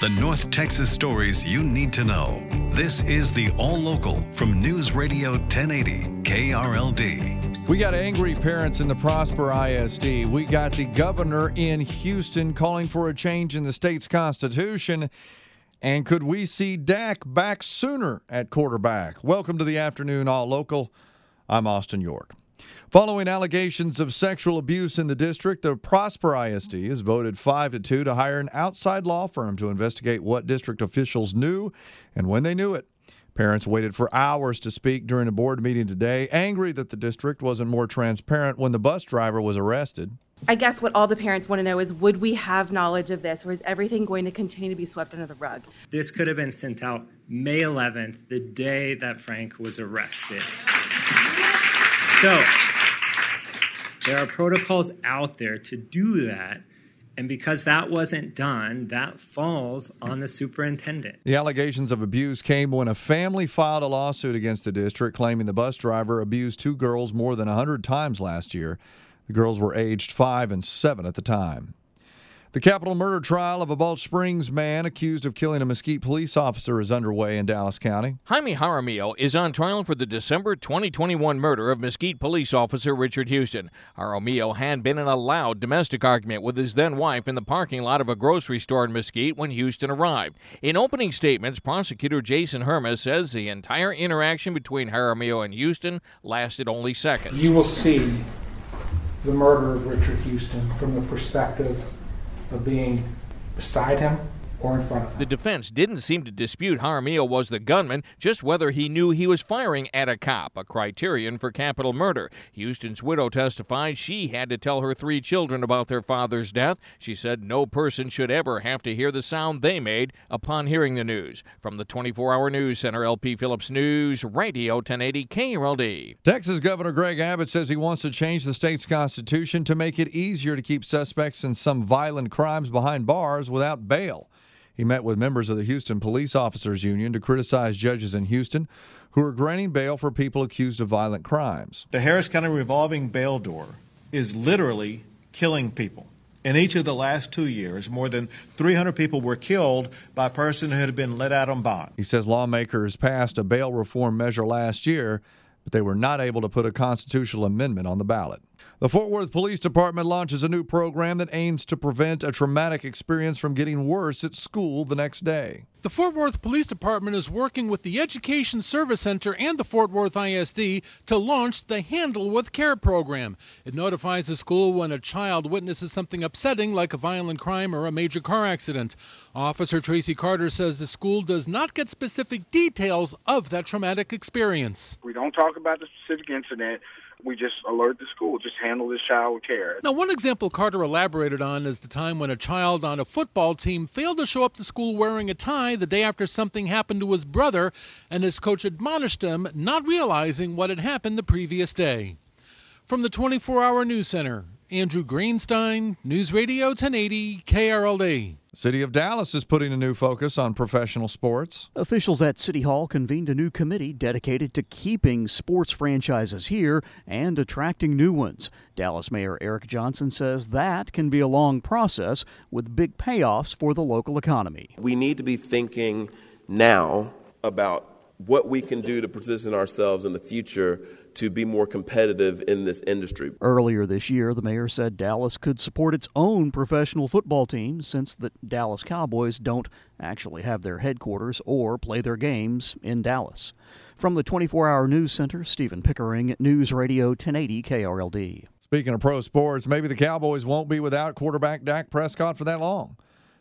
The North Texas stories you need to know. This is the All Local from News Radio 1080 KRLD. We got angry parents in the Prosper ISD. We got the governor in Houston calling for a change in the state's constitution. And could we see Dak back sooner at quarterback? Welcome to the afternoon All Local. I'm Austin York. Following allegations of sexual abuse in the district, the Prosper ISD has voted 5 to 2 to hire an outside law firm to investigate what district officials knew and when they knew it. Parents waited for hours to speak during a board meeting today, angry that the district wasn't more transparent when the bus driver was arrested. I guess what all the parents want to know is would we have knowledge of this or is everything going to continue to be swept under the rug? This could have been sent out May 11th, the day that Frank was arrested. So, there are protocols out there to do that. And because that wasn't done, that falls on the superintendent. The allegations of abuse came when a family filed a lawsuit against the district claiming the bus driver abused two girls more than 100 times last year. The girls were aged five and seven at the time. The capital murder trial of a Balch Springs man accused of killing a Mesquite police officer is underway in Dallas County. Jaime Jaramillo is on trial for the December 2021 murder of Mesquite police officer Richard Houston. Jaramillo had been in a loud domestic argument with his then wife in the parking lot of a grocery store in Mesquite when Houston arrived. In opening statements, prosecutor Jason Hermes says the entire interaction between Jaramillo and Houston lasted only seconds. You will see the murder of Richard Houston from the perspective of being beside him or in front of him. The defense didn't seem to dispute Jaramillo was the gunman, just whether he knew he was firing at a cop, a criterion for capital murder. Houston's widow testified she had to tell her three children about their father's death. She said no person should ever have to hear the sound they made upon hearing the news. From the 24 hour news center, LP Phillips News, Radio 1080 KRLD. Texas Governor Greg Abbott says he wants to change the state's constitution to make it easier to keep suspects in some violent crimes behind bars without bail. He met with members of the Houston Police Officers Union to criticize judges in Houston who are granting bail for people accused of violent crimes. The Harris County revolving bail door is literally killing people. In each of the last two years, more than 300 people were killed by a person who had been let out on bond. He says lawmakers passed a bail reform measure last year, but they were not able to put a constitutional amendment on the ballot. The Fort Worth Police Department launches a new program that aims to prevent a traumatic experience from getting worse at school the next day. The Fort Worth Police Department is working with the Education Service Center and the Fort Worth ISD to launch the Handle with Care program. It notifies the school when a child witnesses something upsetting like a violent crime or a major car accident. Officer Tracy Carter says the school does not get specific details of that traumatic experience. We don't talk about the specific incident we just alert the school, just handle this child with care. Now, one example Carter elaborated on is the time when a child on a football team failed to show up to school wearing a tie the day after something happened to his brother, and his coach admonished him, not realizing what had happened the previous day. From the 24 Hour News Center, Andrew Greenstein, News Radio 1080, KRLD. City of Dallas is putting a new focus on professional sports. Officials at City Hall convened a new committee dedicated to keeping sports franchises here and attracting new ones. Dallas Mayor Eric Johnson says that can be a long process with big payoffs for the local economy. We need to be thinking now about what we can do to position ourselves in the future to be more competitive in this industry. Earlier this year, the mayor said Dallas could support its own professional football team since the Dallas Cowboys don't actually have their headquarters or play their games in Dallas. From the 24 hour news center, Stephen Pickering, at News Radio 1080 KRLD. Speaking of pro sports, maybe the Cowboys won't be without quarterback Dak Prescott for that long.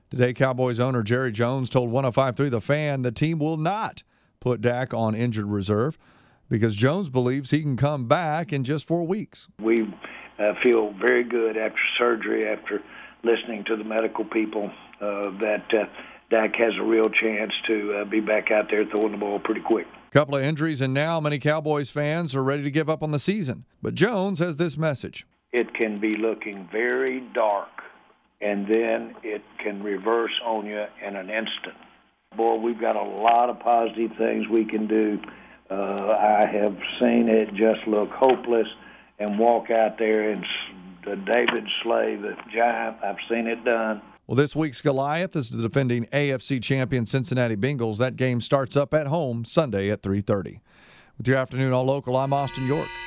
Today, Cowboys owner Jerry Jones told 1053 The Fan the team will not put Dak on injured reserve because Jones believes he can come back in just four weeks. We uh, feel very good after surgery, after listening to the medical people, uh, that uh, Dak has a real chance to uh, be back out there throwing the ball pretty quick. Couple of injuries, and now many Cowboys fans are ready to give up on the season. But Jones has this message. It can be looking very dark, and then it can reverse on you in an instant. Boy, we've got a lot of positive things we can do uh, I have seen it just look hopeless and walk out there and David slay the giant. I've seen it done. Well, this week's Goliath is the defending AFC champion Cincinnati Bengals. That game starts up at home Sunday at 3:30. With your afternoon all local, I'm Austin York.